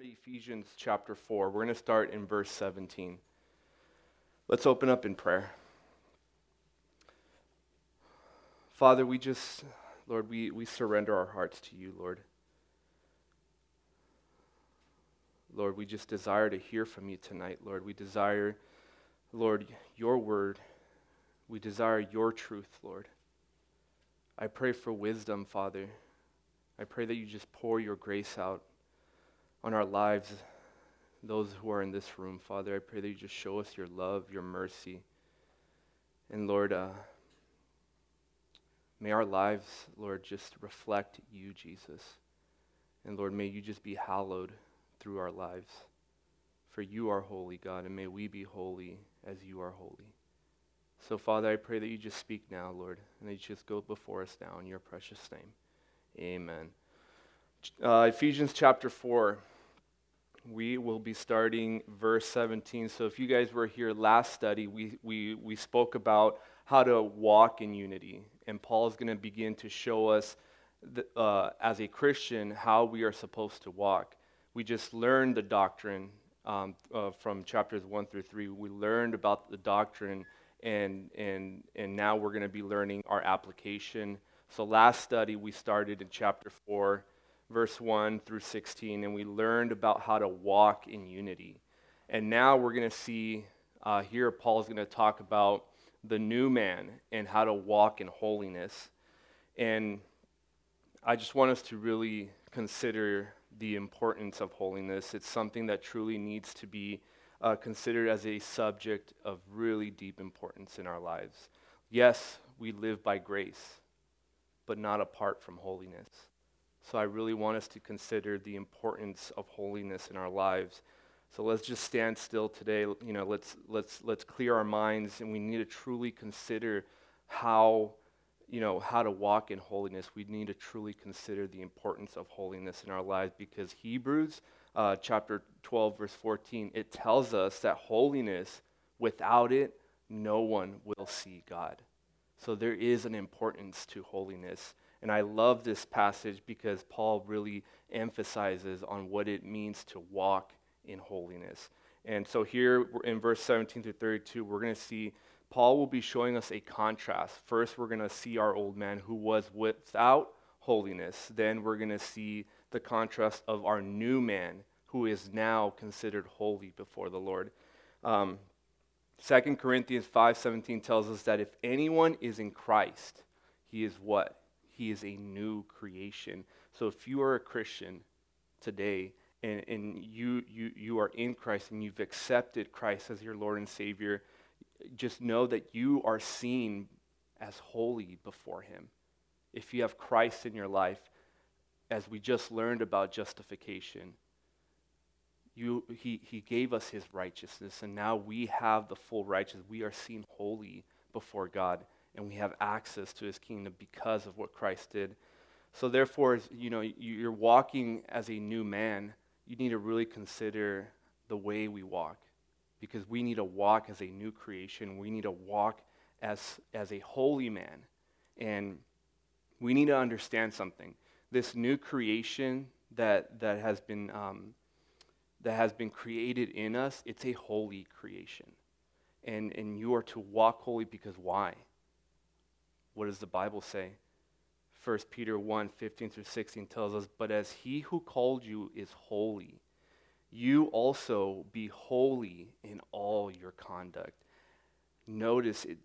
Ephesians chapter 4. We're going to start in verse 17. Let's open up in prayer. Father, we just, Lord, we, we surrender our hearts to you, Lord. Lord, we just desire to hear from you tonight, Lord. We desire, Lord, your word. We desire your truth, Lord. I pray for wisdom, Father. I pray that you just pour your grace out on our lives, those who are in this room, Father. I pray that you just show us your love, your mercy. And Lord, uh, may our lives, Lord, just reflect you, Jesus. And Lord, may you just be hallowed through our lives. For you are holy, God, and may we be holy as you are holy. So, Father, I pray that you just speak now, Lord, and that you just go before us now in your precious name. Amen. Uh, Ephesians chapter 4 we will be starting verse 17. So if you guys were here last study, we, we, we spoke about how to walk in unity. And Paul is going to begin to show us, the, uh, as a Christian, how we are supposed to walk. We just learned the doctrine um, uh, from chapters 1 through 3. We learned about the doctrine, and, and, and now we're going to be learning our application. So last study, we started in chapter 4 verse 1 through 16, and we learned about how to walk in unity. And now we're going to see uh, here, Paul's going to talk about the new man and how to walk in holiness. And I just want us to really consider the importance of holiness. It's something that truly needs to be uh, considered as a subject of really deep importance in our lives. Yes, we live by grace, but not apart from holiness. So I really want us to consider the importance of holiness in our lives. So let's just stand still today. You know, let's let's let's clear our minds, and we need to truly consider how, you know, how to walk in holiness. We need to truly consider the importance of holiness in our lives because Hebrews uh, chapter 12 verse 14 it tells us that holiness without it no one will see God. So there is an importance to holiness. And I love this passage because Paul really emphasizes on what it means to walk in holiness. And so here in verse 17 through 32, we're going to see Paul will be showing us a contrast. First, we're going to see our old man who was without holiness. Then we're going to see the contrast of our new man who is now considered holy before the Lord. Um, 2 Corinthians 5:17 tells us that if anyone is in Christ, he is what? He is a new creation. So if you are a Christian today and, and you, you, you are in Christ and you've accepted Christ as your Lord and Savior, just know that you are seen as holy before him. If you have Christ in your life, as we just learned about justification, you, he, he gave us his righteousness, and now we have the full righteousness. We are seen holy before God and we have access to his kingdom because of what Christ did. So therefore, you know, you're walking as a new man, you need to really consider the way we walk because we need to walk as a new creation. We need to walk as, as a holy man. And we need to understand something. This new creation that, that, has been, um, that has been created in us, it's a holy creation. And, and you are to walk holy because why? What does the Bible say? 1 Peter 1 15 through 16 tells us, But as he who called you is holy, you also be holy in all your conduct. Notice it,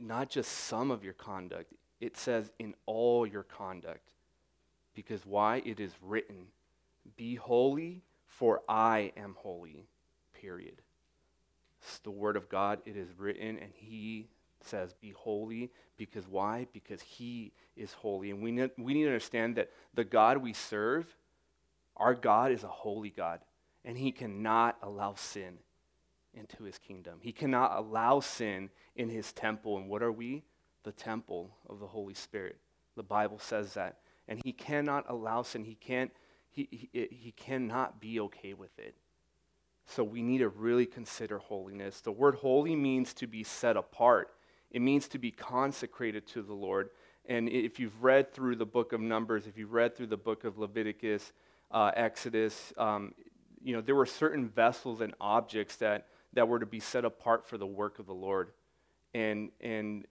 not just some of your conduct, it says in all your conduct. Because why? It is written, Be holy, for I am holy. Period. It's the word of God. It is written, and he says, Be holy. Because why? Because He is holy. And we need, we need to understand that the God we serve, our God is a holy God. And He cannot allow sin into His kingdom. He cannot allow sin in His temple. And what are we? The temple of the Holy Spirit. The Bible says that. And He cannot allow sin. He, can't, he, he, he cannot be okay with it. So we need to really consider holiness. The word holy means to be set apart. It means to be consecrated to the Lord. And if you've read through the book of Numbers, if you've read through the book of Leviticus, uh, Exodus, um, you know, there were certain vessels and objects that, that were to be set apart for the work of the Lord. And, and,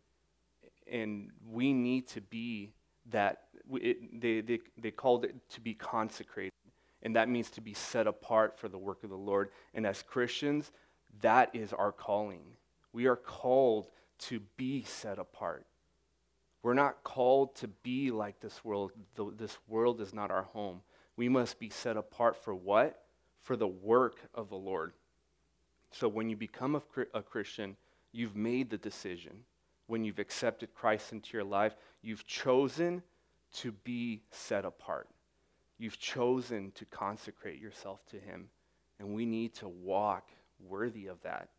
and we need to be that. It, they, they, they called it to be consecrated. And that means to be set apart for the work of the Lord. And as Christians, that is our calling. We are called to be set apart. We're not called to be like this world. This world is not our home. We must be set apart for what? For the work of the Lord. So when you become a, a Christian, you've made the decision. When you've accepted Christ into your life, you've chosen to be set apart. You've chosen to consecrate yourself to Him. And we need to walk worthy of that.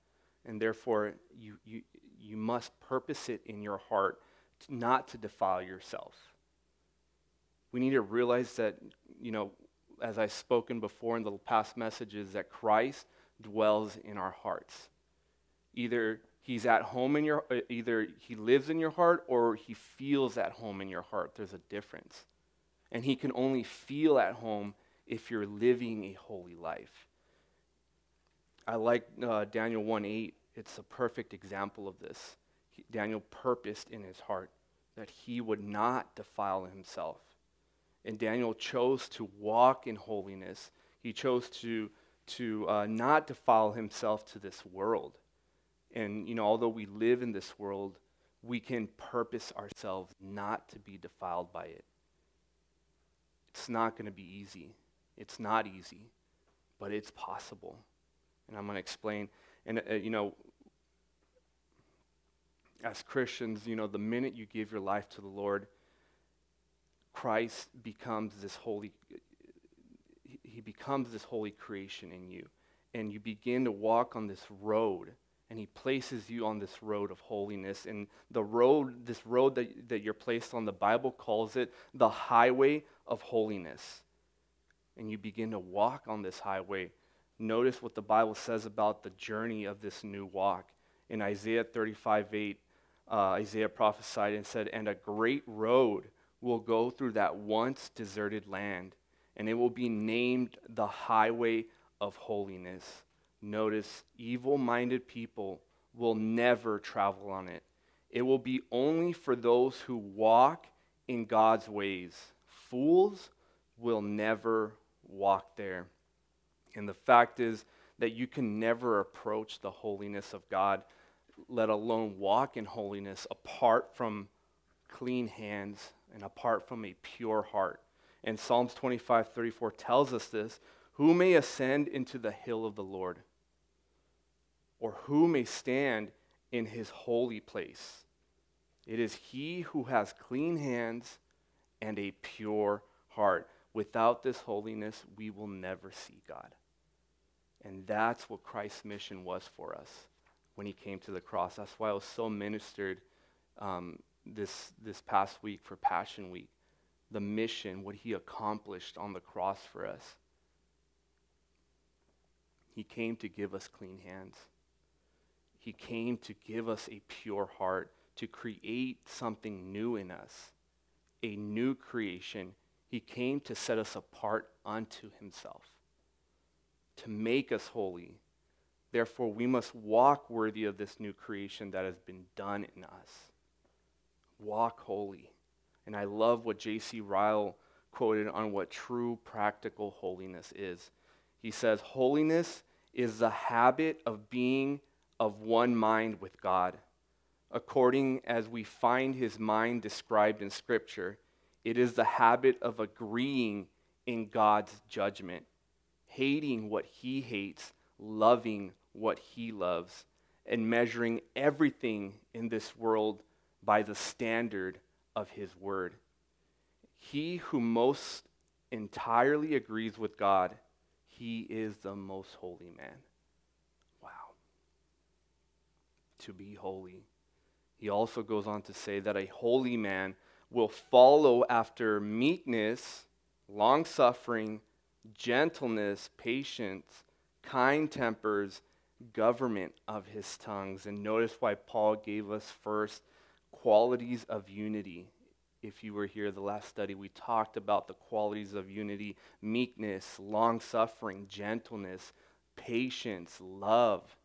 And therefore, you, you, you must purpose it in your heart not to defile yourself. We need to realize that, you know, as I've spoken before in the past messages, that Christ dwells in our hearts. Either he's at home in your, uh, either he lives in your heart or he feels at home in your heart. There's a difference. And he can only feel at home if you're living a holy life. I like uh, Daniel 1 8. It's a perfect example of this. He, Daniel purposed in his heart that he would not defile himself. And Daniel chose to walk in holiness. He chose to, to uh, not defile himself to this world. And, you know, although we live in this world, we can purpose ourselves not to be defiled by it. It's not going to be easy. It's not easy, but it's possible and I'm going to explain. And, uh, you know, as Christians, you know, the minute you give your life to the Lord, Christ becomes this holy, he becomes this holy creation in you. And you begin to walk on this road, and he places you on this road of holiness. And the road, this road that, that you're placed on, the Bible calls it the highway of holiness. And you begin to walk on this highway notice what the Bible says about the journey of this new walk. In Isaiah 35 8, uh, Isaiah prophesied and said, And a great road will go through that once deserted land, and it will be named the highway of holiness. Notice, evil minded people will never travel on it. It will be only for those who walk in God's ways. Fools will never walk there. And the fact is that you can never approach the holiness of God, let alone walk in holiness, apart from clean hands and apart from a pure heart. And Psalms 25 34 tells us this Who may ascend into the hill of the Lord? Or who may stand in his holy place? It is he who has clean hands and a pure heart. Without this holiness, we will never see God. And that's what Christ's mission was for us when he came to the cross. That's why I was so ministered um, this, this past week for Passion Week. The mission, what he accomplished on the cross for us. He came to give us clean hands. He came to give us a pure heart, to create something new in us, a new creation. He came to set us apart unto himself to make us holy. Therefore, we must walk worthy of this new creation that has been done in us. Walk holy. And I love what J.C. Ryle quoted on what true practical holiness is. He says, Holiness is the habit of being of one mind with God. According as we find his mind described in Scripture, it is the habit of agreeing in God's judgment hating what he hates, loving what he loves, and measuring everything in this world by the standard of his word. He who most entirely agrees with God, he is the most holy man. Wow. To be holy. He also goes on to say that a holy man will follow after meekness, long suffering, gentleness, patience, kind tempers, government of his tongues. And notice why Paul gave us first qualities of unity if you were here the last study, we talked about the qualities of unity meekness, long suffering, gentleness, patience, love,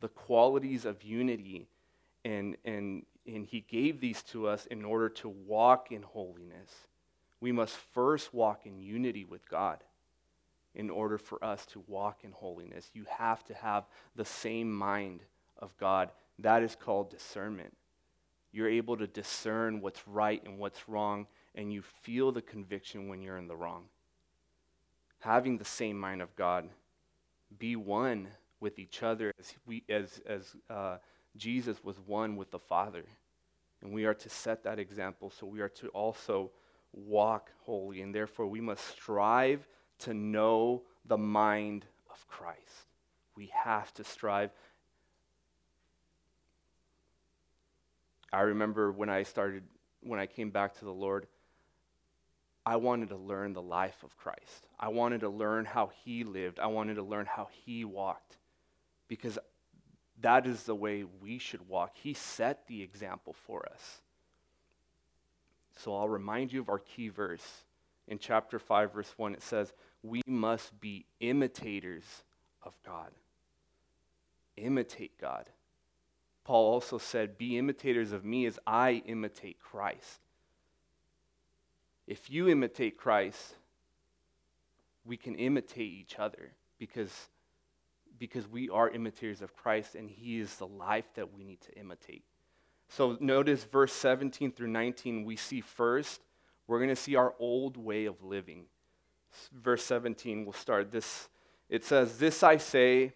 the qualities of unity. And, and, and he gave these to us in order to walk in holiness. We must first walk in unity with God in order for us to walk in holiness. You have to have the same mind of God. That is called discernment. You're able to discern what's right and what's wrong, and you feel the conviction when you're in the wrong. Having the same mind of God, be one with each other as, we, as, as uh, Jesus was one with the Father. And we are to set that example, so we are to also walk holy, and therefore we must strive to know the mind of Christ. We have to strive. I remember when I started, when I came back to the Lord, I wanted to learn the life of Christ. I wanted to learn how he lived. I wanted to learn how he walked because that is the way we should walk. He set the example for us. So I'll remind you of our key verse. In chapter 5, verse 1, it says, We must be imitators of God. Imitate God. Paul also said, Be imitators of me as I imitate Christ. If you imitate Christ, we can imitate each other because, because we are imitators of Christ and he is the life that we need to imitate. So notice verse 17 through 19, we see first, we're going to see our old way of living. Verse 17, we'll start this. It says, This I say,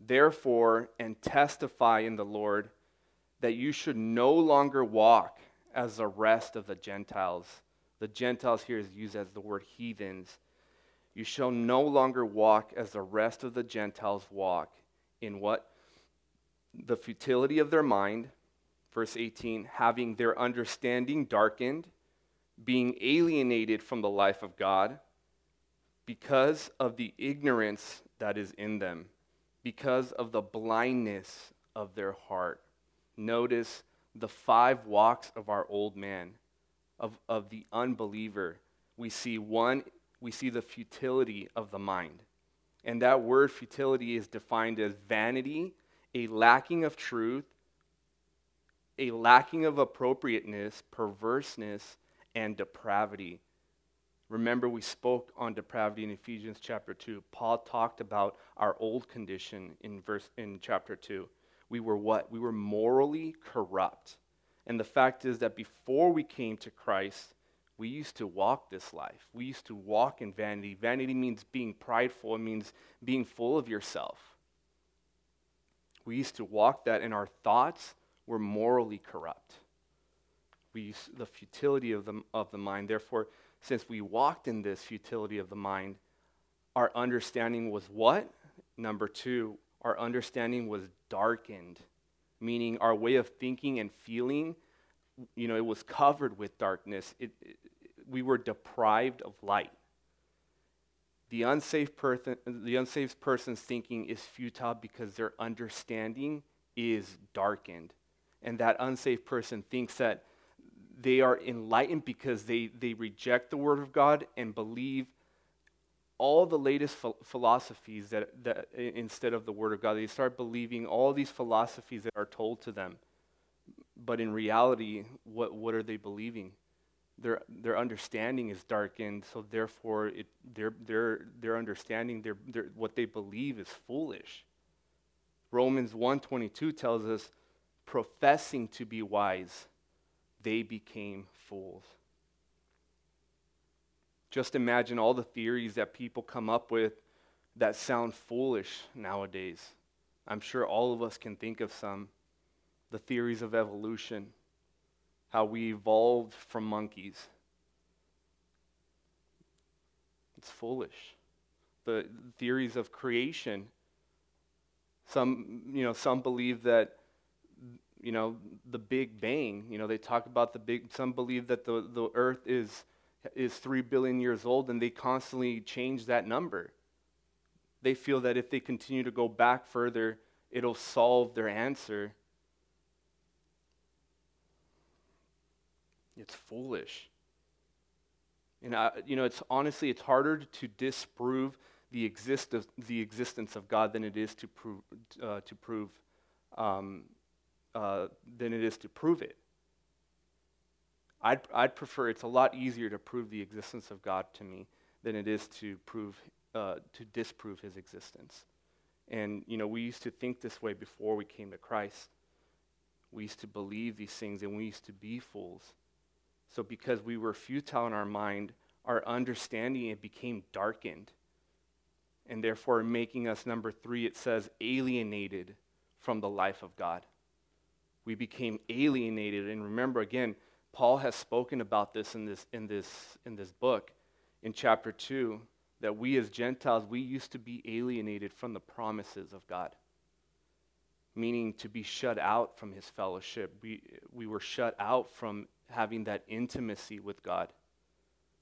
therefore, and testify in the Lord, that you should no longer walk as the rest of the Gentiles. The Gentiles here is used as the word heathens. You shall no longer walk as the rest of the Gentiles walk. In what? The futility of their mind verse 18, having their understanding darkened, being alienated from the life of God because of the ignorance that is in them, because of the blindness of their heart. Notice the five walks of our old man, of, of the unbeliever. We see one, we see the futility of the mind. And that word futility is defined as vanity, a lacking of truth, a lacking of appropriateness, perverseness, and depravity. Remember, we spoke on depravity in Ephesians chapter 2. Paul talked about our old condition in, verse, in chapter 2. We were what? We were morally corrupt. And the fact is that before we came to Christ, we used to walk this life. We used to walk in vanity. Vanity means being prideful, it means being full of yourself. We used to walk that in our thoughts we're morally corrupt. We use the futility of the, of the mind. Therefore, since we walked in this futility of the mind, our understanding was what? Number two, our understanding was darkened, meaning our way of thinking and feeling, you know, it was covered with darkness. It, it, we were deprived of light. The unsafe, person, the unsaved person's thinking is futile because their understanding is darkened and that unsafe person thinks that they are enlightened because they, they reject the Word of God and believe all the latest ph- philosophies that, that instead of the Word of God. They start believing all these philosophies that are told to them. But in reality, what, what are they believing? Their, their understanding is darkened, so therefore it, their, their, their understanding, their, their, what they believe is foolish. Romans 1.22 tells us professing to be wise, they became fools. Just imagine all the theories that people come up with that sound foolish nowadays. I'm sure all of us can think of some. The theories of evolution, how we evolved from monkeys. It's foolish. The theories of creation. Some, you know, some believe that you know, the Big Bang. You know, they talk about the big, some believe that the, the earth is, is three billion years old and they constantly change that number. They feel that if they continue to go back further, it'll solve their answer. It's foolish. And, I, you know, it's honestly, it's harder to disprove the, exist of, the existence of God than it is to prove, uh, to prove um, uh, than it is to prove it. I'd, I'd prefer, it's a lot easier to prove the existence of God to me than it is to prove, uh, to disprove his existence. And, you know, we used to think this way before we came to Christ. We used to believe these things and we used to be fools. So because we were futile in our mind, our understanding it became darkened. And therefore making us number 3 it says alienated from the life of God. We became alienated and remember again Paul has spoken about this in this, in this, in this book in chapter 2 that we as Gentiles, we used to be alienated from the promises of God, meaning to be shut out from his fellowship. We, we were shut out from having that intimacy with God.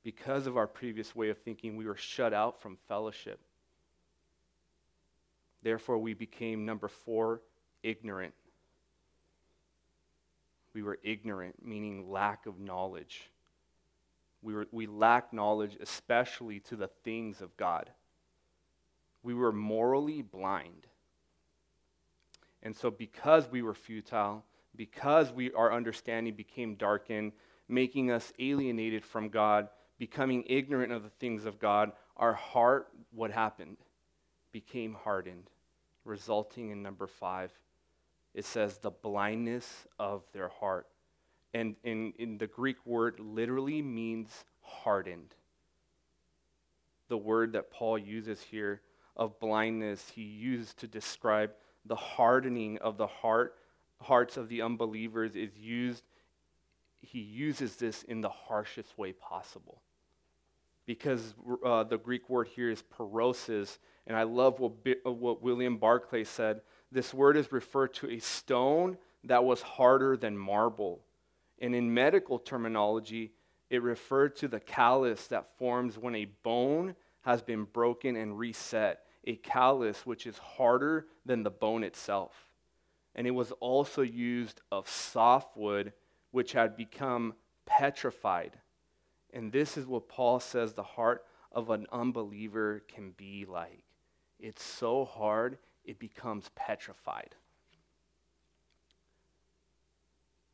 Because of our previous way of thinking, we were shut out from fellowship. Therefore, we became, number four, ignorant. We were ignorant, meaning lack of knowledge. We, were, we lacked knowledge, especially to the things of God. We were morally blind. And so, because we were futile, because we, our understanding became darkened, making us alienated from God, becoming ignorant of the things of God, our heart, what happened? Became hardened, resulting in number five, it says the blindness of their heart. And in, in the Greek word literally means hardened. The word that Paul uses here of blindness, he used to describe the hardening of the heart, hearts of the unbelievers is used, he uses this in the harshest way possible. Because uh, the Greek word here is parosis, and I love what, what William Barclay said this word is referred to a stone that was harder than marble. And in medical terminology, it referred to the callus that forms when a bone has been broken and reset, a callus which is harder than the bone itself. And it was also used of softwood, which had become petrified. And this is what Paul says the heart of an unbeliever can be like. It's so hard, it becomes petrified.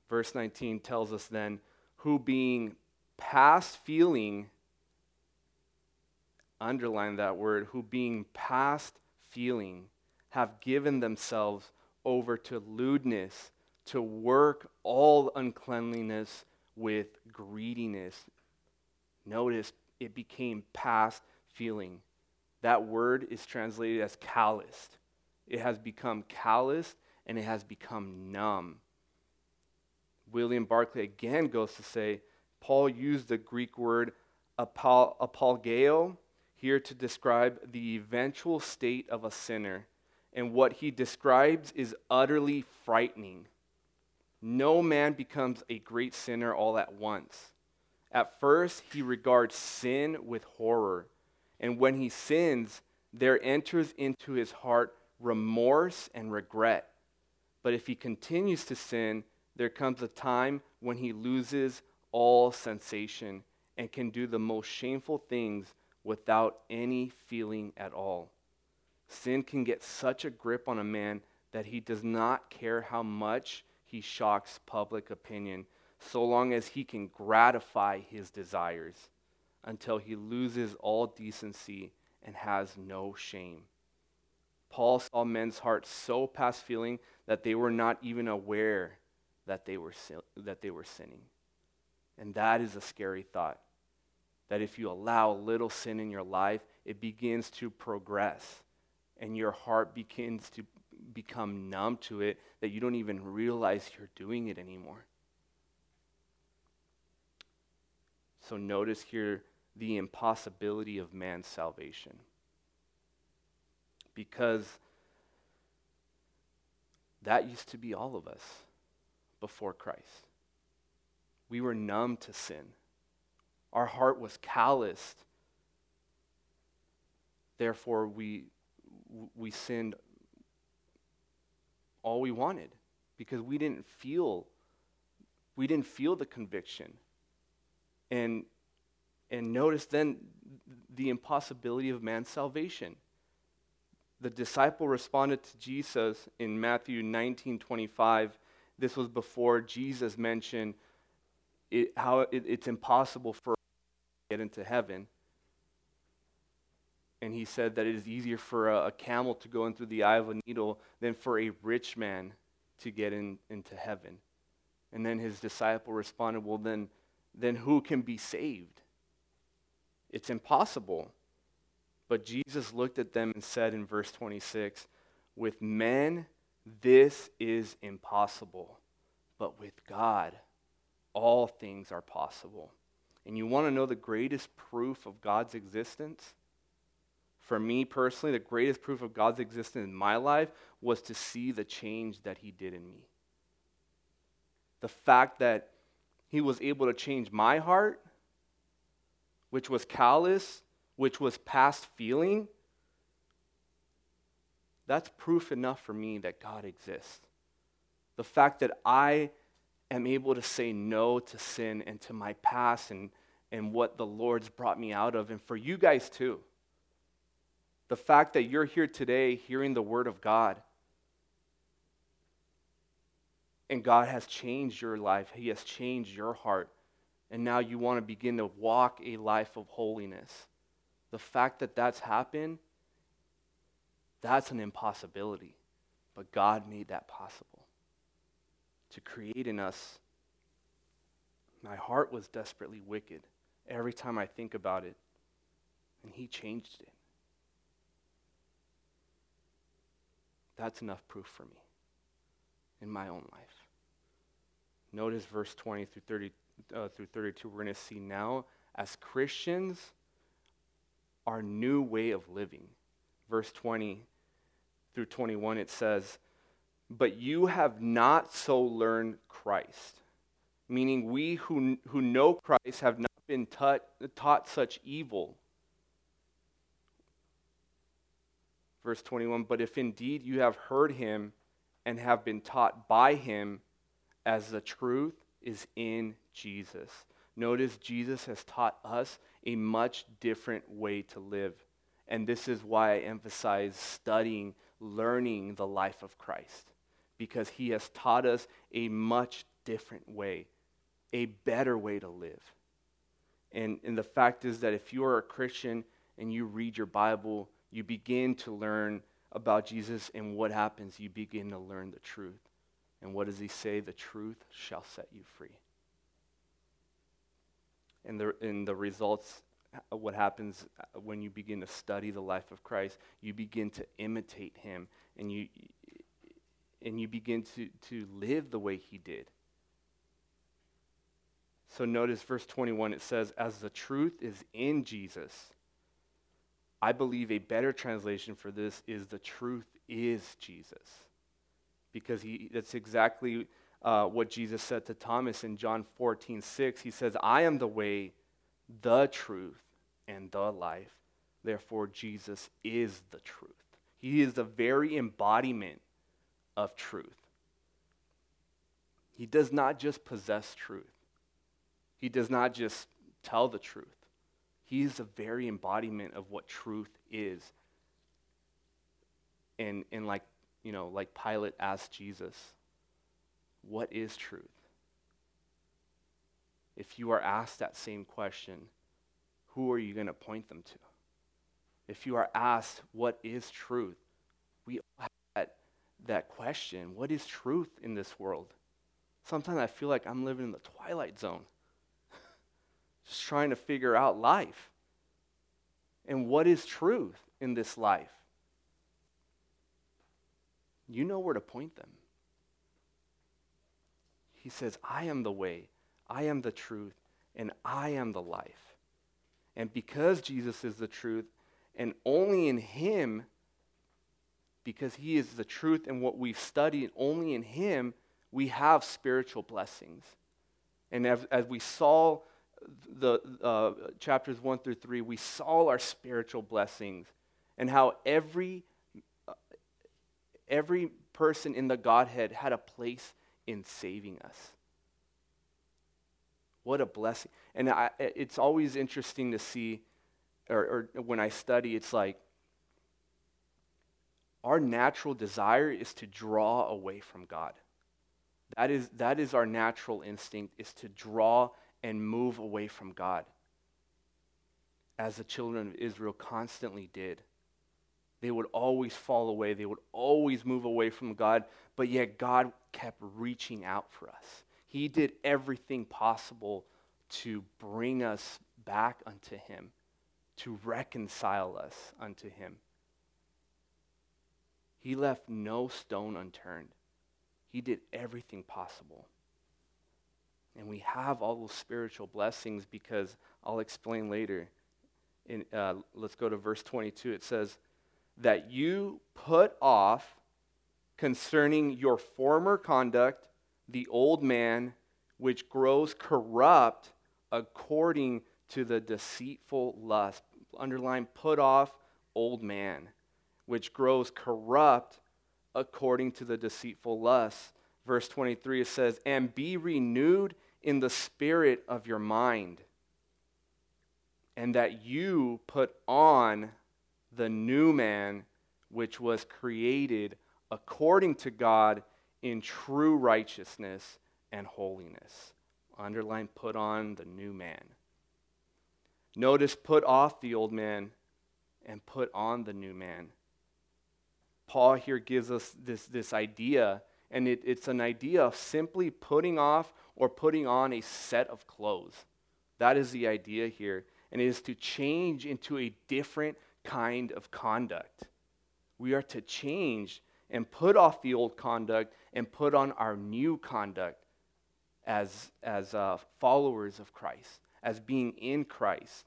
Verse 19 tells us then, who being past feeling, underline that word, who being past feeling, have given themselves over to lewdness, to work all uncleanliness with greediness. Notice it became past feeling. That word is translated as calloused. It has become calloused and it has become numb. William Barclay again goes to say Paul used the Greek word apol- apolgeo here to describe the eventual state of a sinner. And what he describes is utterly frightening. No man becomes a great sinner all at once. At first, he regards sin with horror. And when he sins, there enters into his heart remorse and regret. But if he continues to sin, there comes a time when he loses all sensation and can do the most shameful things without any feeling at all. Sin can get such a grip on a man that he does not care how much he shocks public opinion, so long as he can gratify his desires until he loses all decency and has no shame. Paul saw men's hearts so past feeling that they were not even aware that they were, that they were sinning. And that is a scary thought. That if you allow a little sin in your life, it begins to progress and your heart begins to become numb to it that you don't even realize you're doing it anymore. So notice here the impossibility of man's salvation because that used to be all of us before Christ. We were numb to sin. Our heart was calloused. Therefore, we, we sinned all we wanted because we didn't feel we didn't feel the conviction. And, and notice then the impossibility of man's salvation. The disciple responded to Jesus in Matthew 19 25. This was before Jesus mentioned it, how it, it's impossible for to get into heaven. And he said that it is easier for a, a, camel to go in through the eye of a needle than for a rich man to get in, into heaven. And then his disciple responded, Well, then, then who can be saved? It's impossible. But Jesus looked at them and said in verse 26 With men, this is impossible, but with God, all things are possible. And you want to know the greatest proof of God's existence? For me personally, the greatest proof of God's existence in my life was to see the change that He did in me. The fact that He was able to change my heart, which was callous, which was past feeling, that's proof enough for me that God exists. The fact that I am able to say no to sin and to my past and, and what the Lord's brought me out of, and for you guys too. The fact that you're here today hearing the Word of God, and God has changed your life, He has changed your heart, and now you want to begin to walk a life of holiness. The fact that that's happened, that's an impossibility. But God made that possible to create in us. My heart was desperately wicked every time I think about it, and He changed it. That's enough proof for me in my own life. Notice verse 20 through 30 uh, through 32. We're going to see now as Christians our new way of living. Verse 20 through 21 it says, but you have not so learned Christ. Meaning, we who, who know Christ have not been taught, taught such evil. Verse 21 But if indeed you have heard him and have been taught by him, as the truth is in Jesus. Notice Jesus has taught us a much different way to live. And this is why I emphasize studying, learning the life of Christ because he has taught us a much different way, a better way to live. And, and the fact is that if you are a Christian and you read your Bible, you begin to learn about Jesus, and what happens? You begin to learn the truth. And what does he say? The truth shall set you free. And the, and the results, uh, what happens uh, when you begin to study the life of Christ, you begin to imitate him, and you, and you begin to, to live the way he did. So notice verse 21, it says, As the truth is in Jesus. I believe a better translation for this is the truth is Jesus. Because he, that's exactly uh, what Jesus said to Thomas in John 14, 6. He says, I am the way, the truth, and the life. Therefore, Jesus is the truth. He is the very embodiment of truth. He does not just possess truth, he does not just tell the truth. He is the very embodiment of what truth is. And, and like, you know, like Pilate asked Jesus, what is truth? If you are asked that same question, who are you going to point them to? If you are asked, what is truth? We all have that question what is truth in this world? Sometimes I feel like I'm living in the twilight zone, just trying to figure out life. And what is truth in this life? You know where to point them. He says, I am the way, I am the truth, and I am the life. And because Jesus is the truth, and only in Him because He is the truth and what we've studied, only in Him we have spiritual blessings. And as, as we saw the uh, chapters 1 through 3, we saw our spiritual blessings and how every, uh, every person in the Godhead had a place in saving us. What a blessing. And I, it's always interesting to see, or, or when I study, it's like our natural desire is to draw away from God. That is, that is our natural instinct, is to draw and move away from God, as the children of Israel constantly did. They would always fall away, they would always move away from God, but yet God kept reaching out for us. He did everything possible to bring us back unto Him, to reconcile us unto Him. He left no stone unturned. He did everything possible. And we have all those spiritual blessings because I'll explain later. In, uh, let's go to verse 22. It says, That you put off concerning your former conduct the old man which grows corrupt according to the deceitful lust. Underline, put off old man which grows corrupt according to the deceitful lust. Verse 23 it says, And be renewed in the spirit of your mind, and that you put on the new man which was created according to God in true righteousness and holiness. Underline, put on the new man. Notice, put off the old man and put on the new man. Paul here gives us this, this idea, and it, it's an idea of simply putting off or putting on a set of clothes. That is the idea here. And it is to change into a different kind of conduct. We are to change and put off the old conduct and put on our new conduct as, as uh, followers of Christ, as being in Christ.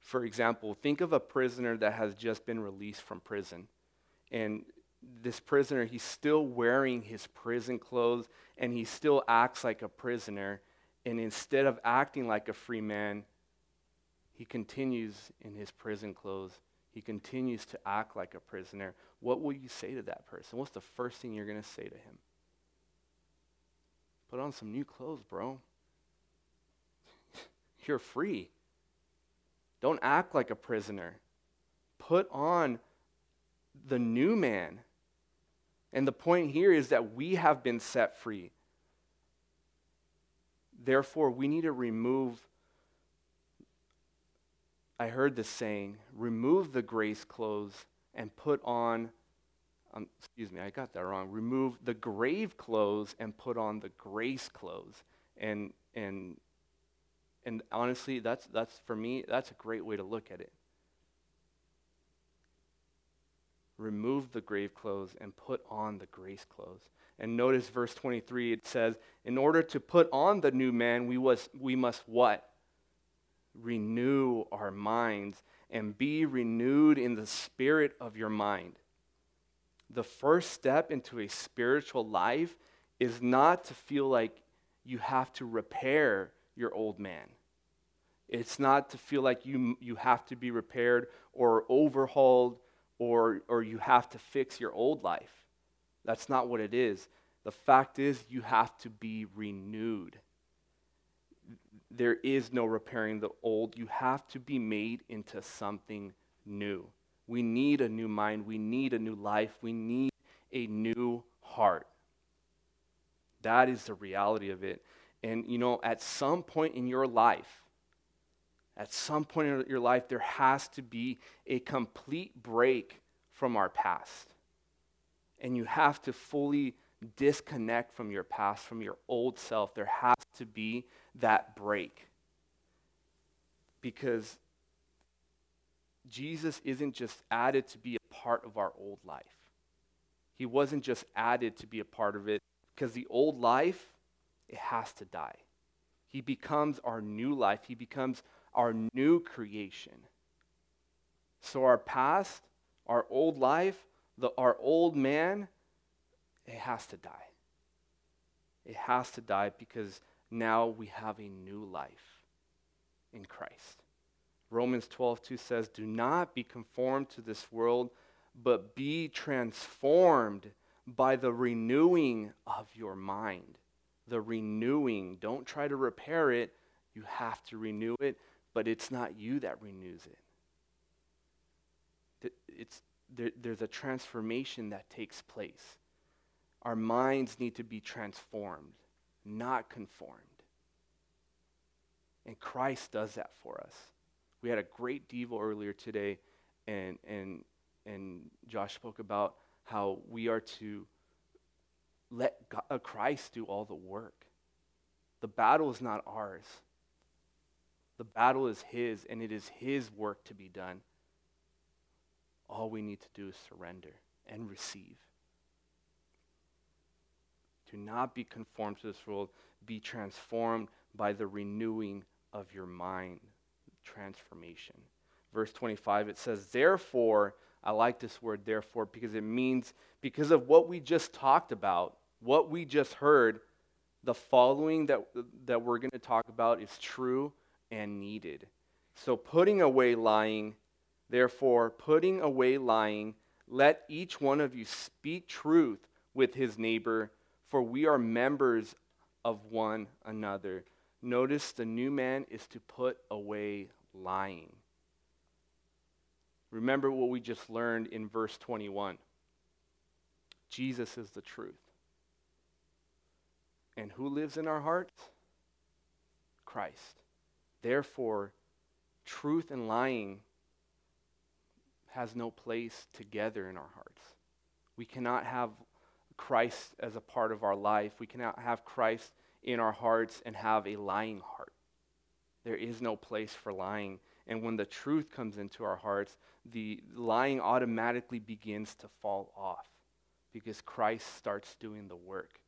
For example, think of a prisoner that has just been released from prison. And this prisoner, he's still wearing his prison clothes and he still acts like a prisoner. And instead of acting like a free man, he continues in his prison clothes. He continues to act like a prisoner. What will you say to that person? What's the first thing you're going to say to him? Put on some new clothes, bro. you're free. Don't act like a prisoner. Put on the new man. And the point here is that we have been set free. Therefore, we need to remove, I heard this saying, remove the grace clothes and put on, um, excuse me, I got that wrong. Remove the grave clothes and put on the grace clothes. And, and and honestly, that's, that's for me, that's a great way to look at it. Remove the grave clothes and put on the grace clothes. And notice verse 23, it says, In order to put on the new man, we, was, we must what? Renew our minds and be renewed in the spirit of your mind. The first step into a spiritual life is not to feel like you have to repair your old man. It's not to feel like you, you have to be repaired or overhauled or, or you have to fix your old life. That's not what it is. The fact is, you have to be renewed. There is no repairing the old. You have to be made into something new. We need a new mind. We need a new life. We need a new heart. That is the reality of it. And, you know, at some point in your life, at some point in your life, there has to be a complete break from our past. And you have to fully disconnect from your past, from your old self. There has to be that break. Because Jesus isn't just added to be a part of our old life. He wasn't just added to be a part of it because the old life, it has to die. He becomes our new life. He becomes our new creation. So our past, our old life, the, our old man, it has to die. It has to die because now we have a new life in Christ. Romans 12, 2 says, Do not be conformed to this world, but be transformed by the renewing of your mind. the renewing. Don't try to repair it. You have to renew it, but it's not you that renews it. It's, there, there's a transformation that takes place. Our minds need to be transformed, not conformed. And Christ does that for us. We had a great devo earlier today, and, and, and Josh spoke about how we are to let God, uh, Christ do all the work. The battle is not ours. The battle is His, and it is His work to be done. All we need to do is surrender and receive. Do not be conformed to this world, be transformed by the renewing of your mind. Transformation. Verse 25, it says, Therefore, I like this word, therefore, because it means because of what we just talked about, what we just heard, the following that, that we're going to talk about is true and needed. So, putting away lying, therefore, putting away lying, let each one of you speak truth with his neighbor, for we are members of one another. Notice the new man is to put away lying. Remember what we just learned in verse 21 Jesus is the truth. And who lives in our hearts? Christ. Therefore, truth and lying has no place together in our hearts. We cannot have Christ as a part of our life. We cannot have Christ in our hearts and have a lying heart. There is no place for lying. And when the truth comes into our hearts, the lying automatically begins to fall off because Christ starts doing the work.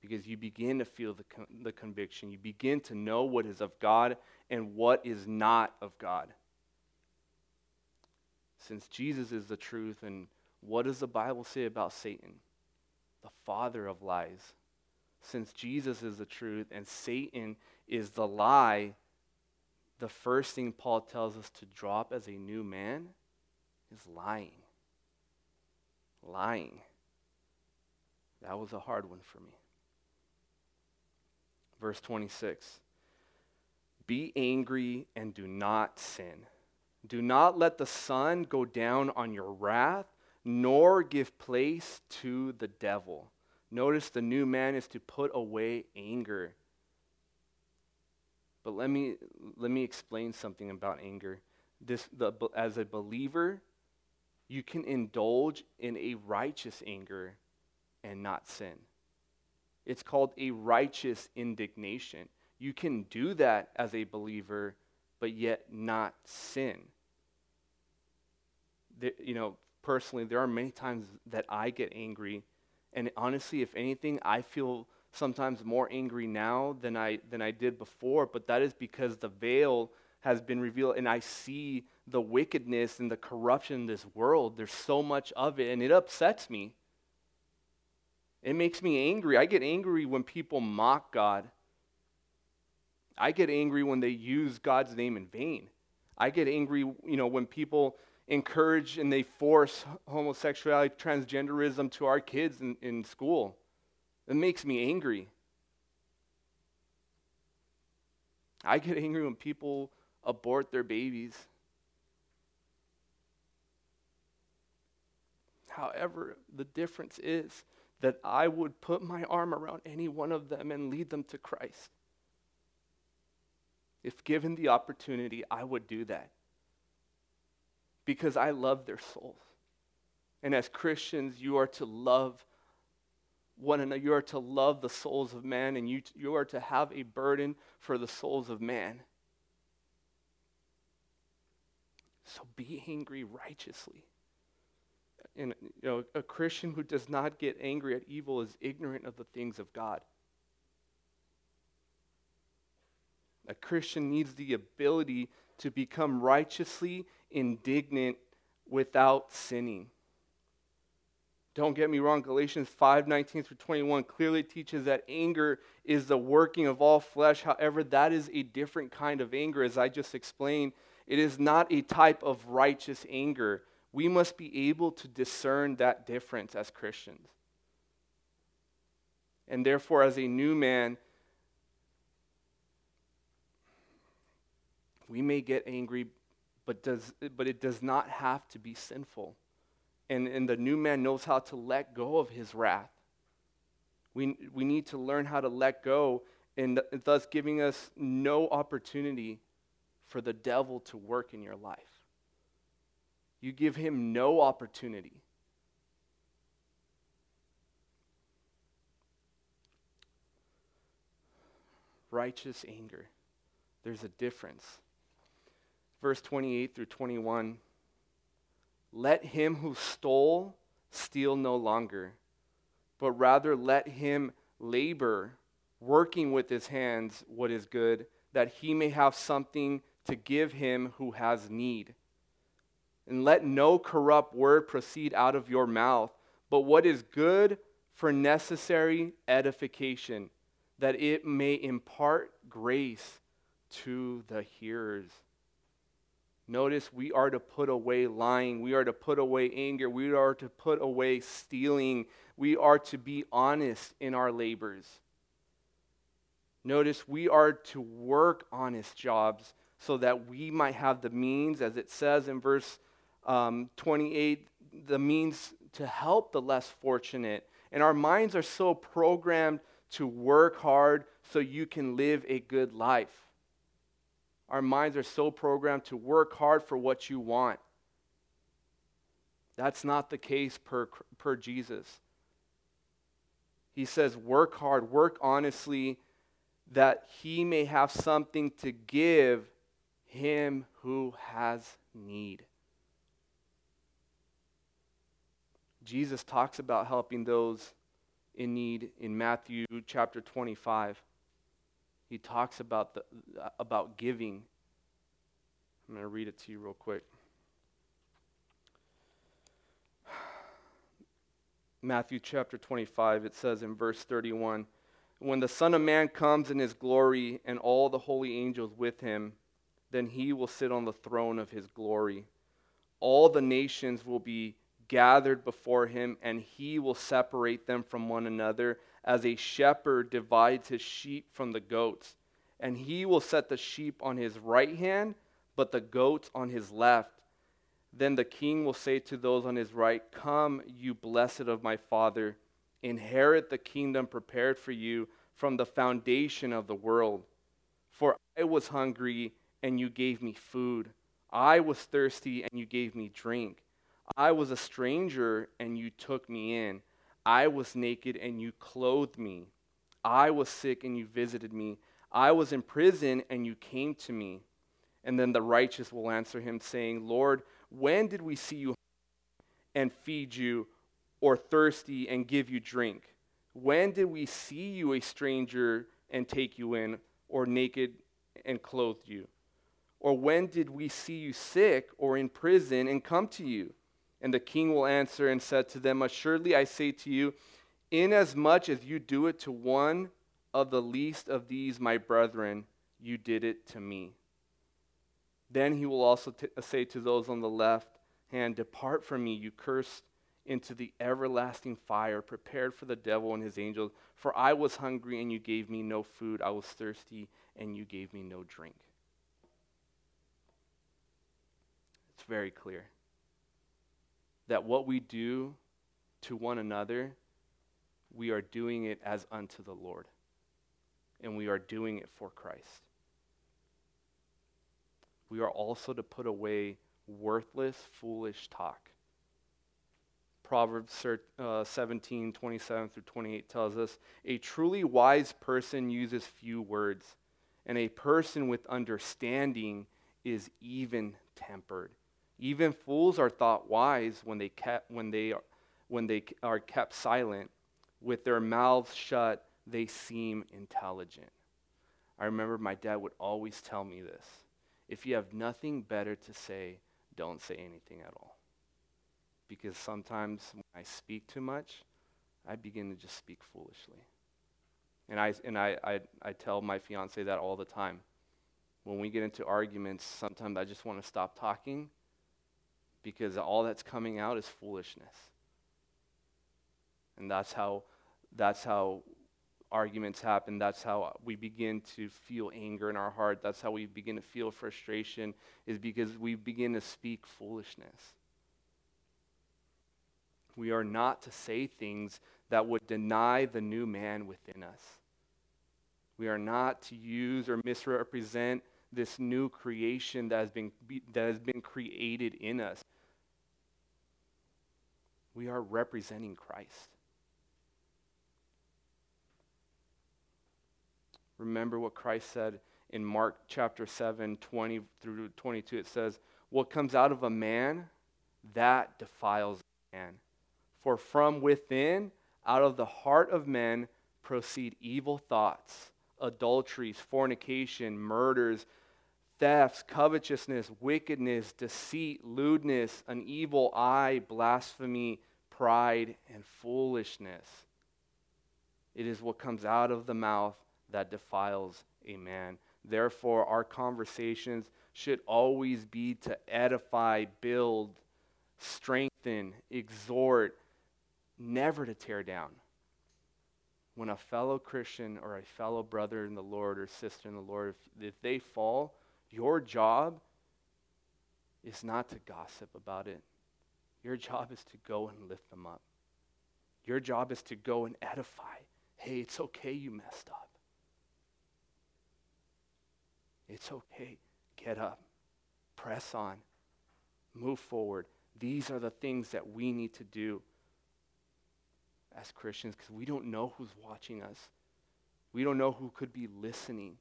Because you begin to feel the, con- the conviction. You begin to know what is of God and what is not of God. Since Jesus is the truth, and what does the Bible say about Satan? The father of lies. Since Jesus is the truth and Satan is the lie, the first thing Paul tells us to drop as a new man is lying. Lying. That was a hard one for me. Verse 26 Be angry and do not sin. Do not let the sun go down on your wrath, nor give place to the devil. Notice the new man is to put away anger but let me, let me explain something about anger. This, the, as a believer, you can indulge in a righteous anger and not sin. It's called a righteous indignation. You can do that as a believer, but yet not sin. The, you know, personally, there are many times that I get angry, and honestly, if anything, I feel sometimes more angry now than I, than I did before, but that is because the veil has been revealed and I see the wickedness and the corruption in this world. There's so much of it, and it upsets me. It makes me angry. I get angry when people mock God. I get angry when they use God's name in vain. I get angry, you know, when people encourage and they force homosexuality, transgenderism to our kids in, in school. It makes me angry. I get angry when people abort their babies. However, the difference is that I would put my arm around any one of them and lead them to Christ. If given the opportunity, I would do that because I love their souls. And as Christians, you are to love one another. You are to love the souls of man, and you, you are to have a burden for the souls of man. So be angry righteously. And you know, a Christian who does not get angry at evil is ignorant of the things of God. A Christian needs the ability to become righteously indignant without sinning. Don't get me wrong, Galatians 5 19 through 21 clearly teaches that anger is the working of all flesh. However, that is a different kind of anger, as I just explained. It is not a type of righteous anger. We must be able to discern that difference as Christians. And therefore, as a new man, we may get angry, but, does, but it does not have to be sinful. And, and the new man knows how to let go of his wrath. We, we need to learn how to let go, and thus giving us no opportunity for the devil to work in your life. You give him no opportunity. Righteous anger. There's a difference. Verse 28 through 21 Let him who stole steal no longer, but rather let him labor, working with his hands what is good, that he may have something to give him who has need. And let no corrupt word proceed out of your mouth, but what is good for necessary edification, that it may impart grace to the hearers. Notice we are to put away lying. We are to put away anger. We are to put away stealing. We are to be honest in our labors. Notice we are to work honest jobs so that we might have the means, as it says in verse um, 28, the means to help the less fortunate. And our minds are so programmed to work hard so you can live a good life. Our minds are so programmed to work hard for what you want. That's not the case per, per Jesus. He says, work hard, work honestly, that he may have something to give him who has need. Jesus talks about helping those in need in Matthew chapter 25. He talks about, the, about giving. I'm going to read it to you real quick. Matthew chapter 25, it says in verse 31 When the Son of Man comes in his glory and all the holy angels with him, then he will sit on the throne of his glory. All the nations will be gathered before him, and he will separate them from one another, as a shepherd divides his sheep from the goats. And he will set the sheep on his right hand, but the goats on his left. Then the king will say to those on his right, Come, you blessed of my father, inherit the kingdom prepared for you from the foundation of the world. For I was hungry and you gave me food. I was thirsty, and you gave me drink. I was a stranger, and you took me in. I was naked, and you clothed me. I was sick, and you visited me. I was in prison, and you came to me. And then the righteous will answer him, saying, Lord, when did we see you and feed you, or thirsty and give you drink? When did we see you a stranger and take you in, or naked and clothed you? Or when did we see you sick or in prison and come to you? And the king will answer and said to them, Assuredly I say to you, inasmuch as you do it to one of the least of these my brethren, you did it to me. Then he will also t- say to those on the left hand, Depart from me, you cursed, into the everlasting fire prepared for the devil and his angels. For I was hungry, and you gave me no food. I was thirsty, and you gave me no drink. It's very clear that what we do to one another, we are doing it as unto the Lord. And we are doing it for Christ. We are also to put away worthless, foolish talk. Proverbs uh, 17, 27 through 28 tells us a truly wise person uses few words, and a person with understanding is even tempered. Even fools are thought wise when they, kept, when they, are, when they are kept silent. With their mouths shut, they seem intelligent. I remember my dad would always tell me this if you have nothing better to say, don't say anything at all. Because sometimes when I speak too much, I begin to just speak foolishly. And I, and I, I, I tell my fiance that all the time. When we get into arguments, sometimes I just want to stop talking because all that's coming out is foolishness. And that's how, that's how arguments happen. That's how we begin to feel anger in our heart. That's how we begin to feel frustration, is because we begin to speak foolishness. We are not to say things that would deny the new man within us. We are not to use or misrepresent this new creation that has been, that has been created in us. We are representing Christ. Remember what Christ said in Mark chapter 7, 20 through 22. It says, What comes out of a man, that defiles man. For from within, out of the heart of men, proceed evil thoughts, adulteries, fornication, murders, thefts, covetousness, wickedness, deceit, lewdness, an evil eye, blasphemy, pride, and foolishness. It is what comes out of the mouth that defiles a man. Therefore, our conversations should always be to edify, build, strengthen, exhort, never to tear down. When a fellow Christian or a fellow brother in the Lord or sister in the Lord, if, if they fall, your job is not to gossip about it. Your job is to go and lift them up. Your job is to go and edify. Hey, it's okay you messed up. It's okay. Get up. Press on. Move forward. These are the things that we need to do as Christians because we don't know who's watching us. We don't know who could be listening.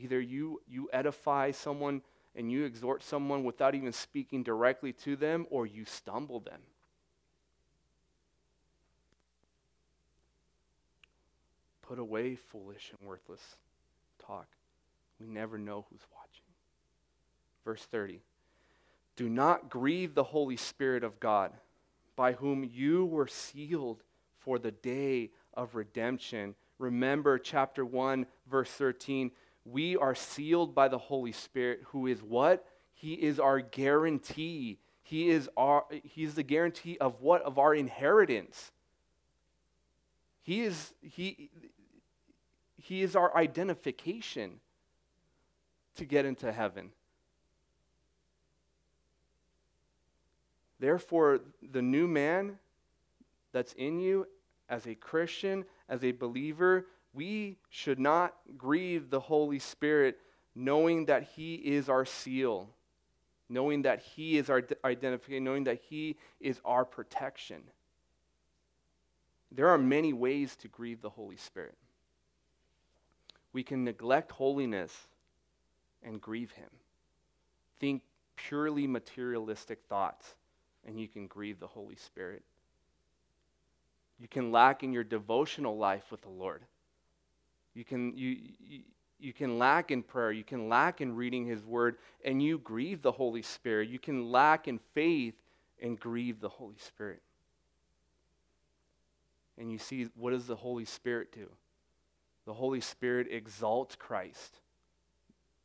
Either you, you edify someone and you exhort someone without even speaking directly to them, or you stumble them. Put away foolish and worthless talk. We never know who's watching. Verse 30 Do not grieve the Holy Spirit of God, by whom you were sealed for the day of redemption. Remember chapter 1, verse 13. We are sealed by the Holy Spirit, who is what? He is our guarantee. He is, our, he is the guarantee of what? Of our inheritance. He is, he, he is our identification to get into heaven. Therefore, the new man that's in you as a Christian, as a believer, we should not grieve the Holy Spirit knowing that He is our seal, knowing that He is our identification, knowing that He is our protection. There are many ways to grieve the Holy Spirit. We can neglect holiness and grieve him. Think purely materialistic thoughts, and you can grieve the Holy Spirit. You can lack in your devotional life with the Lord. You can, you, you, can lack in prayer. You can lack in reading His Word, and you grieve the Holy Spirit. You can lack in faith and grieve the Holy Spirit. And you see, what does the Holy Spirit do? The Holy Spirit exalts Christ.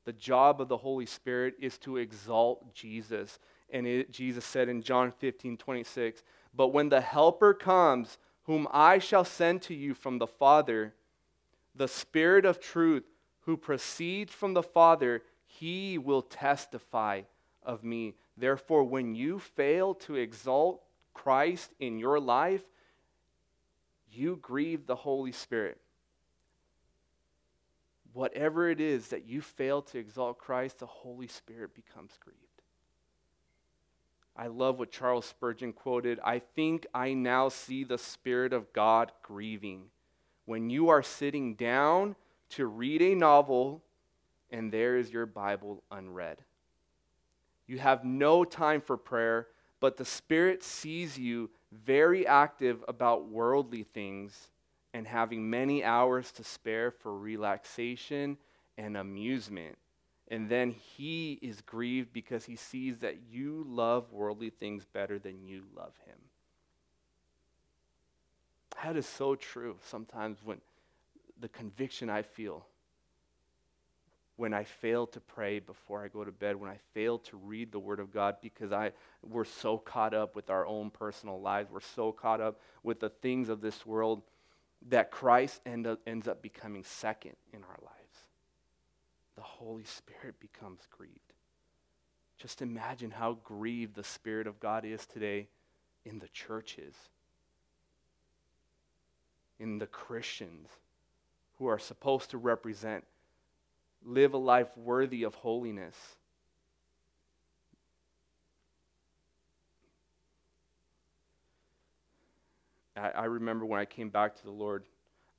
The job of the Holy Spirit is to exalt Jesus. And it, Jesus said in John 15, 26, But when the Helper comes, whom I shall send to you from the Father, the Spirit of truth, who proceeds from the Father, he will testify of me. Therefore, when you fail to exalt Christ in your life, you grieve the Holy Spirit whatever it is that you fail to exalt Christ, the Holy Spirit becomes grieved. I love what Charles Spurgeon quoted I think I now see the Spirit of God grieving when you are sitting down to read a novel and there is your Bible unread. You have no time for prayer, but the Spirit sees you very active about worldly things and having many hours to spare for relaxation and amusement. And then he is grieved because he sees that you love worldly things better than you love him. That is so true sometimes when the conviction I feel when I fail to pray before I go to bed, when I fail to read the Word of God because I, we're so caught up with our own personal lives, we're so caught up with the things of this world that Christ end up, ends up becoming second in our lives. The Holy Spirit becomes grieved. Just imagine how grieved the Spirit of God is today in the churches, in the Christians who are supposed to represent, live a life worthy of holiness. I, I remember when I came back to the Lord,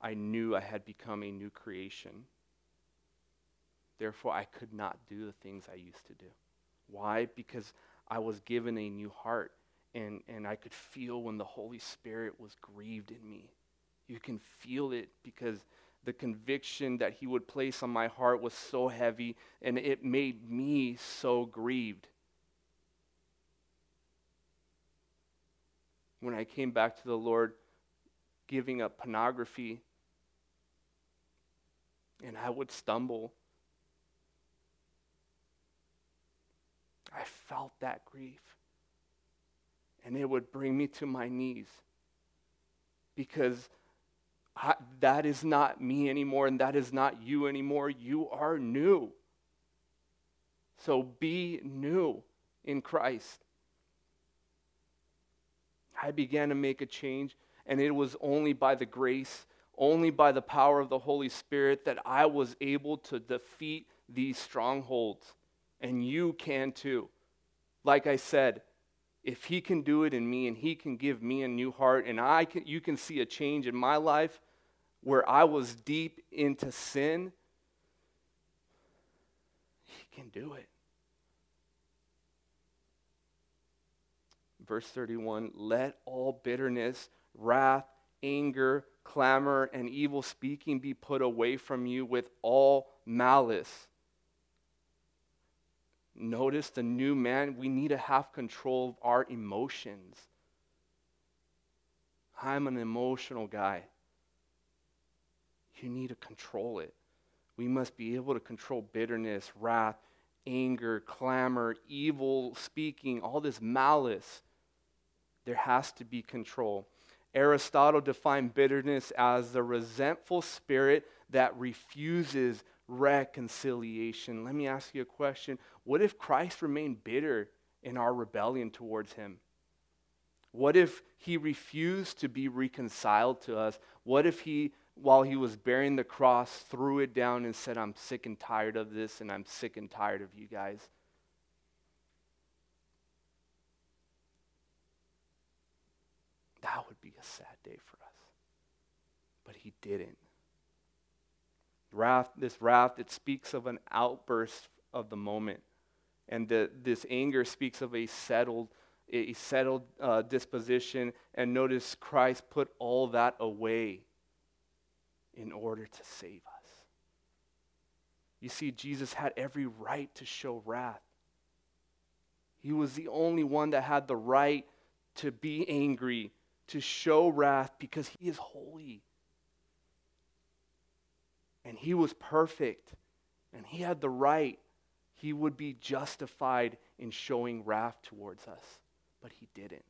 I knew I had become a new creation. Therefore, I could not do the things I used to do. Why? Because I was given a new heart, and, and I could feel when the Holy Spirit was grieved in me. You can feel it because the conviction that He would place on my heart was so heavy, and it made me so grieved. When I came back to the Lord, giving up pornography, and I would stumble I felt that grief. And it would bring me to my knees because I, that is not me anymore and that is not you anymore. You are new. So be new in Christ. I began to make a change, and it was only by the grace, only by the power of the Holy Spirit that I was able to defeat these strongholds and you can too. Like I said, if he can do it in me and he can give me a new heart and I can you can see a change in my life where I was deep into sin, he can do it. Verse 31 Let all bitterness, wrath, anger, clamor, and evil speaking be put away from you with all malice. Notice the new man, we need to have control of our emotions. I'm an emotional guy. You need to control it. We must be able to control bitterness, wrath, anger, clamor, evil speaking, all this malice. There has to be control. Aristotle defined bitterness as the resentful spirit that refuses reconciliation. Let me ask you a question. What if Christ remained bitter in our rebellion towards him? What if he refused to be reconciled to us? What if he, while he was bearing the cross, threw it down and said, I'm sick and tired of this, and I'm sick and tired of you guys? That would be a sad day for us. But he didn't. Wrath, this wrath, it speaks of an outburst of the moment. And the, this anger speaks of a settled, a settled uh, disposition. And notice Christ put all that away in order to save us. You see, Jesus had every right to show wrath. He was the only one that had the right to be angry, to show wrath, because he is holy and he was perfect and he had the right, he would be justified in showing wrath towards us, but he didn't.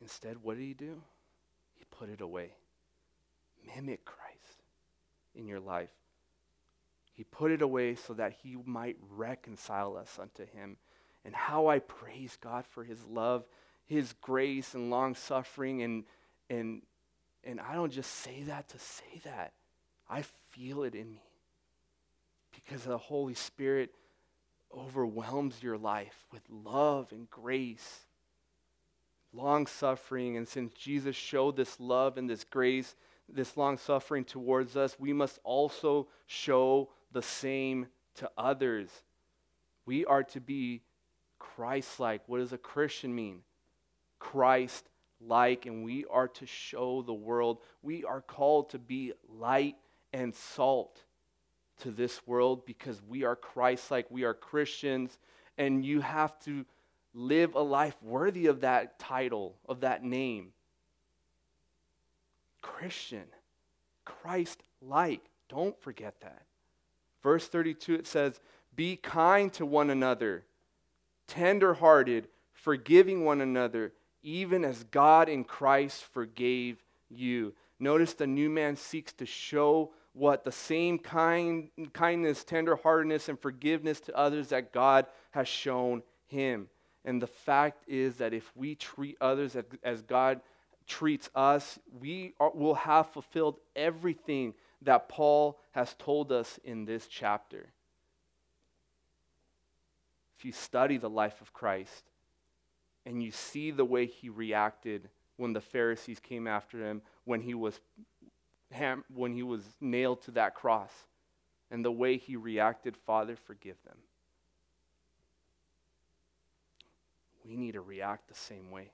Instead, what did he do? Put it away. Mimic Christ in your life. He put it away so that he might reconcile us unto him. And how I praise God for his love, his grace, and long suffering, and, and and I don't just say that to say that. I feel it in me because the Holy Spirit overwhelms your life with love and grace, long suffering. And since Jesus showed this love and this grace, this long suffering towards us, we must also show the same to others. We are to be Christ like. What does a Christian mean? Christ like, and we are to show the world. We are called to be light and salt to this world because we are Christ like, we are Christians, and you have to live a life worthy of that title, of that name. Christian, Christ like. Don't forget that. Verse 32 it says, Be kind to one another, tender hearted, forgiving one another even as God in Christ forgave you. Notice the new man seeks to show what the same kind, kindness, tenderheartedness, and forgiveness to others that God has shown him. And the fact is that if we treat others as, God treats us, we are, will have fulfilled everything that Paul has told us in this chapter. If you study the life of Christ and you see the way he reacted when the Pharisees came after him, when he was, when he was nailed to that cross, and the way he reacted, Father, forgive them. We need to react the same way.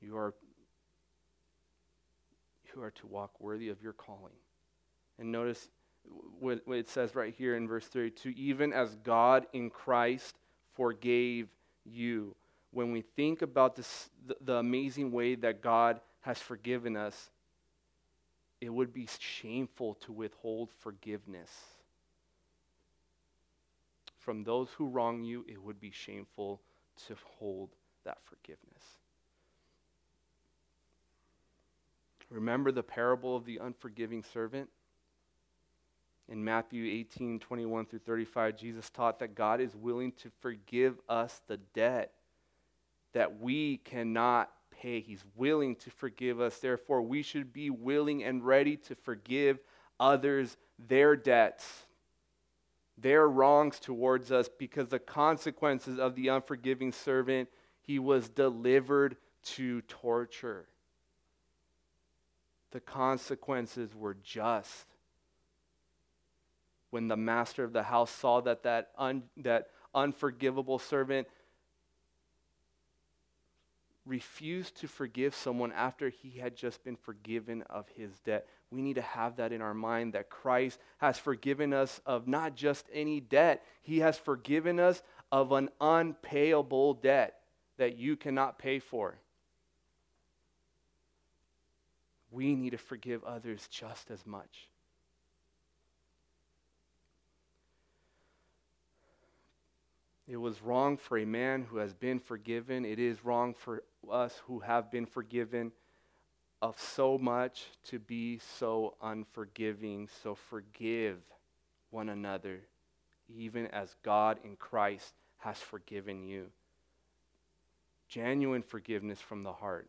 You are, you are to walk worthy of your calling. And notice what, it says right here in verse 32 even as God in Christ forgave you. When we think about this, the, the amazing way that God has forgiven us, it would be shameful to withhold forgiveness. From those who wrong you, it would be shameful to hold that forgiveness. Remember the parable of the unforgiving servant? In Matthew 18, 21 through 35, Jesus taught that God is willing to forgive us the debt that we cannot pay. He's willing to forgive us. Therefore, we should be willing and ready to forgive others their debts, their wrongs towards us, because the consequences of the unforgiving servant, he was delivered to torture the consequences were just. When the master of the house saw that that, un, that unforgivable servant refused to forgive someone after he had just been forgiven of his debt. We need to have that in our mind that Christ has forgiven us of not just any debt, he has forgiven us of an unpayable debt that you cannot pay for. we need to forgive others just as much. It was wrong for a man who has been forgiven. It is wrong for us who have been forgiven of so much to be so unforgiving. So forgive one another, even as God in Christ has forgiven you. Genuine forgiveness from the heart.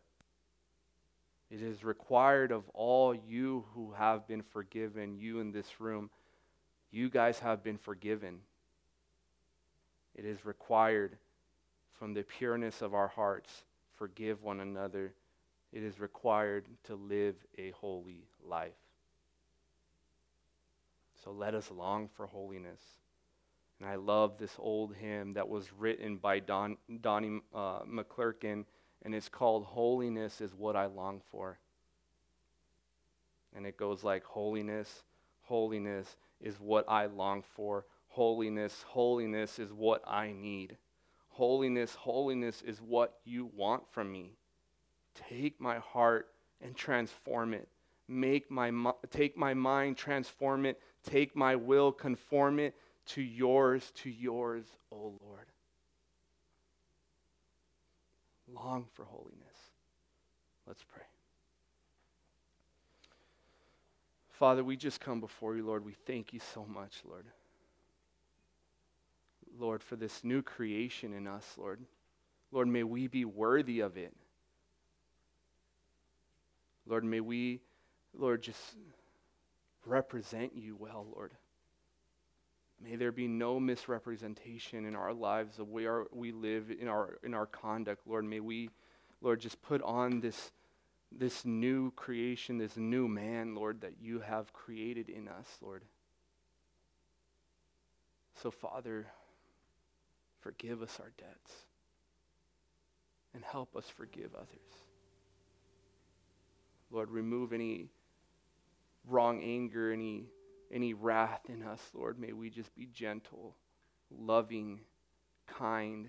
It is required of all you who have been forgiven, you in this room. You guys have been forgiven. It is required from the pureness of our hearts, forgive one another. It is required to live a holy life. So let us long for holiness. And I love this old hymn that was written by Don, Donnie uh, McClurkin and it's called Holiness is What I Long For. And it goes like Holiness, holiness is what I long for. Holiness, holiness is what I need. Holiness, holiness is what you want from me. Take my heart and transform it. Make my take my mind, transform it. Take my will, conform it to yours, to yours, O Lord long for holiness. Let's pray. Father, we just come before you, Lord. We thank you so much, Lord. Lord, for this new creation in us, Lord. Lord, may we be worthy of it. Lord, may we, Lord, just represent you well, Lord. May there be no misrepresentation in our lives, the way our, we live, in our, in our conduct. Lord, may we, Lord, just put on this, this new creation, this new man, Lord, that you have created in us, Lord. So, Father, forgive us our debts and help us forgive others. Lord, remove any wrong anger, any any wrath in us, Lord. May we just be gentle, loving, kind.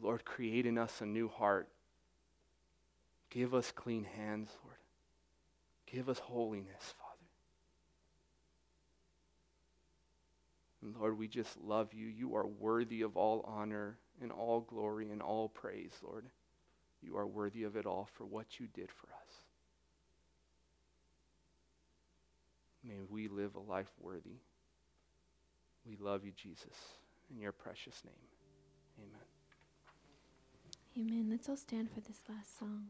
Lord, create in us a new heart. Give us clean hands, Lord. Give us holiness, Father. And Lord, we just love you. You are worthy of all honor and all glory and all praise, Lord. You are worthy of it all for what you did for us. May we live a life worthy. We love you, Jesus. In your precious name, amen. Amen. Let's all stand for this last song.